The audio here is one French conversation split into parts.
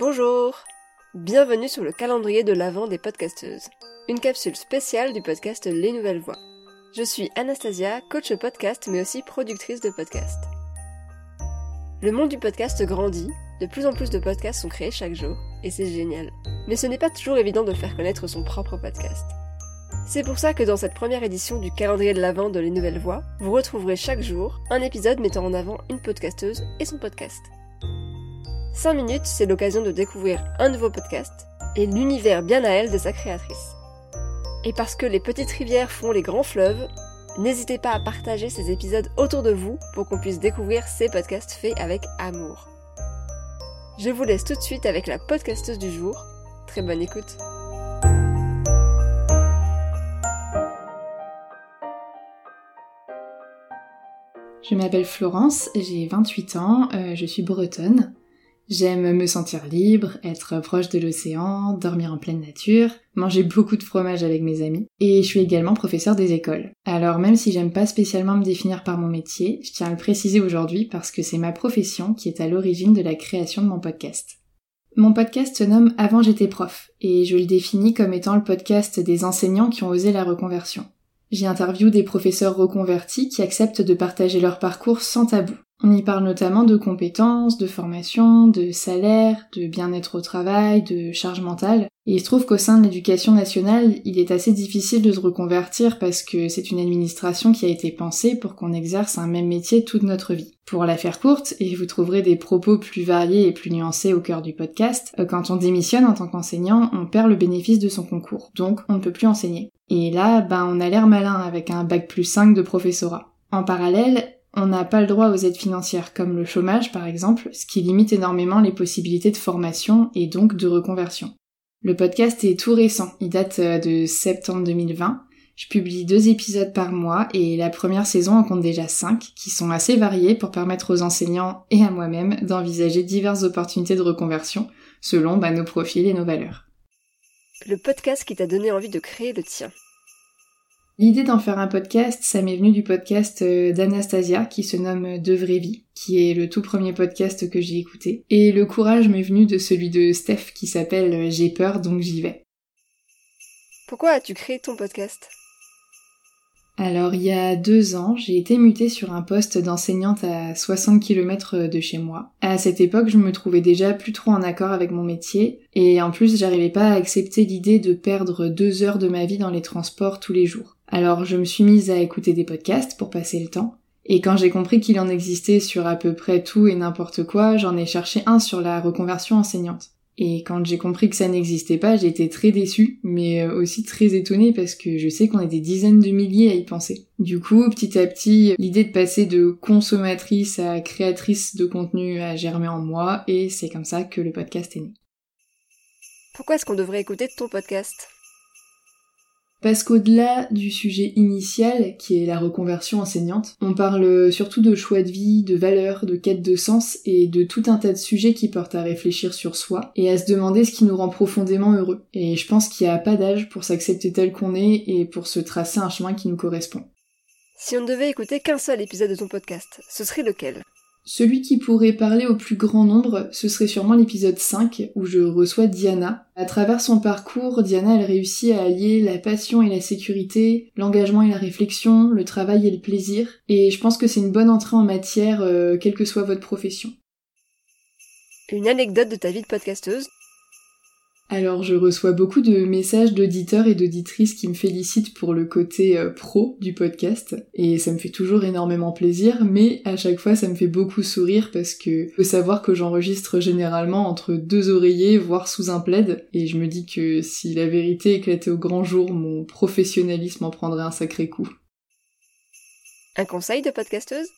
Bonjour Bienvenue sur le calendrier de l'Avent des podcasteuses, une capsule spéciale du podcast Les Nouvelles Voix. Je suis Anastasia, coach podcast mais aussi productrice de podcast. Le monde du podcast grandit, de plus en plus de podcasts sont créés chaque jour, et c'est génial. Mais ce n'est pas toujours évident de faire connaître son propre podcast. C'est pour ça que dans cette première édition du calendrier de l'Avent de Les Nouvelles Voix, vous retrouverez chaque jour un épisode mettant en avant une podcasteuse et son podcast. 5 minutes, c'est l'occasion de découvrir un nouveau podcast et l'univers bien à elle de sa créatrice. Et parce que les petites rivières font les grands fleuves, n'hésitez pas à partager ces épisodes autour de vous pour qu'on puisse découvrir ces podcasts faits avec amour. Je vous laisse tout de suite avec la podcasteuse du jour. Très bonne écoute. Je m'appelle Florence, j'ai 28 ans, euh, je suis bretonne. J'aime me sentir libre, être proche de l'océan, dormir en pleine nature, manger beaucoup de fromage avec mes amis, et je suis également professeur des écoles. Alors même si j'aime pas spécialement me définir par mon métier, je tiens à le préciser aujourd'hui parce que c'est ma profession qui est à l'origine de la création de mon podcast. Mon podcast se nomme Avant j'étais prof, et je le définis comme étant le podcast des enseignants qui ont osé la reconversion. J'y interviewe des professeurs reconvertis qui acceptent de partager leur parcours sans tabou. On y parle notamment de compétences, de formation, de salaire, de bien-être au travail, de charge mentale. Et il se trouve qu'au sein de l'éducation nationale, il est assez difficile de se reconvertir parce que c'est une administration qui a été pensée pour qu'on exerce un même métier toute notre vie. Pour la faire courte, et vous trouverez des propos plus variés et plus nuancés au cœur du podcast, euh, quand on démissionne en tant qu'enseignant, on perd le bénéfice de son concours. Donc on ne peut plus enseigner. Et là, ben on a l'air malin avec un bac plus 5 de professorat. En parallèle, on n'a pas le droit aux aides financières comme le chômage par exemple, ce qui limite énormément les possibilités de formation et donc de reconversion. Le podcast est tout récent, il date euh, de septembre 2020. Je publie deux épisodes par mois et la première saison en compte déjà cinq, qui sont assez variés pour permettre aux enseignants et à moi-même d'envisager diverses opportunités de reconversion selon bah, nos profils et nos valeurs. Le podcast qui t'a donné envie de créer le tien. L'idée d'en faire un podcast, ça m'est venu du podcast euh, d'Anastasia qui se nomme De vraie vie, qui est le tout premier podcast que j'ai écouté. Et le courage m'est venu de celui de Steph qui s'appelle euh, J'ai peur donc j'y vais. Pourquoi as-tu créé ton podcast? Alors il y a deux ans, j'ai été mutée sur un poste d'enseignante à 60 km de chez moi. À cette époque, je me trouvais déjà plus trop en accord avec mon métier, et en plus j'arrivais pas à accepter l'idée de perdre deux heures de ma vie dans les transports tous les jours. Alors je me suis mise à écouter des podcasts pour passer le temps. Et quand j'ai compris qu'il en existait sur à peu près tout et n'importe quoi, j'en ai cherché un sur la reconversion enseignante. Et quand j'ai compris que ça n'existait pas, j'ai été très déçue, mais euh, aussi très étonnée parce que je sais qu'on est des dizaines de milliers à y penser. Du coup, petit à petit, l'idée de passer de consommatrice à créatrice de contenu a germé en moi et c'est comme ça que le podcast est né. Pourquoi est-ce qu'on devrait écouter ton podcast? Parce qu'au-delà du sujet initial, qui est la reconversion enseignante, on parle surtout de choix de vie, de valeurs, de quête de sens et de tout un tas de sujets qui portent à réfléchir sur soi et à se demander ce qui nous rend profondément heureux. Et je pense qu'il n'y a pas d'âge pour s'accepter tel qu'on est et pour se tracer un chemin qui nous correspond. Si on ne devait écouter qu'un seul épisode de ton podcast, ce serait lequel? Celui qui pourrait parler au plus grand nombre, ce serait sûrement l'épisode 5 où je reçois Diana. À travers son parcours, Diana elle réussit à allier la passion et la sécurité, l'engagement et la réflexion, le travail et le plaisir, et je pense que c'est une bonne entrée en matière, euh, quelle que soit votre profession. Une anecdote de ta vie de podcasteuse? Alors je reçois beaucoup de messages d'auditeurs et d'auditrices qui me félicitent pour le côté euh, pro du podcast. Et ça me fait toujours énormément plaisir mais à chaque fois ça me fait beaucoup sourire parce que faut savoir que j'enregistre généralement entre deux oreillers voire sous un plaid. Et je me dis que si la vérité éclatait au grand jour mon professionnalisme en prendrait un sacré coup. Un conseil de podcasteuse?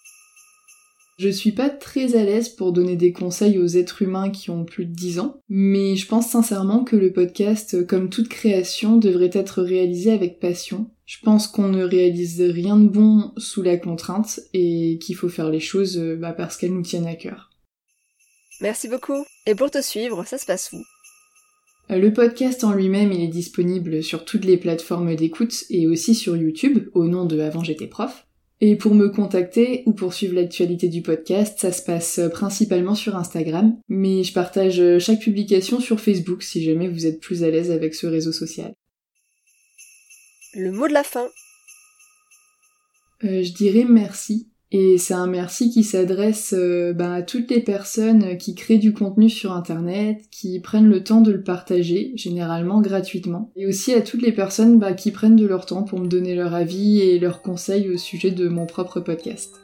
Je suis pas très à l'aise pour donner des conseils aux êtres humains qui ont plus de 10 ans, mais je pense sincèrement que le podcast, comme toute création, devrait être réalisé avec passion. Je pense qu'on ne réalise rien de bon sous la contrainte et qu'il faut faire les choses euh, bah, parce qu'elles nous tiennent à cœur. Merci beaucoup. Et pour te suivre, ça se passe où? Le podcast en lui-même, il est disponible sur toutes les plateformes d'écoute et aussi sur YouTube au nom de Avant j'étais prof. Et pour me contacter ou pour suivre l'actualité du podcast, ça se passe principalement sur Instagram, mais je partage chaque publication sur Facebook si jamais vous êtes plus à l'aise avec ce réseau social. Le mot de la fin. Euh, je dirais merci. Et c'est un merci qui s'adresse euh, ben, à toutes les personnes qui créent du contenu sur Internet, qui prennent le temps de le partager, généralement gratuitement. Et aussi à toutes les personnes ben, qui prennent de leur temps pour me donner leur avis et leurs conseils au sujet de mon propre podcast.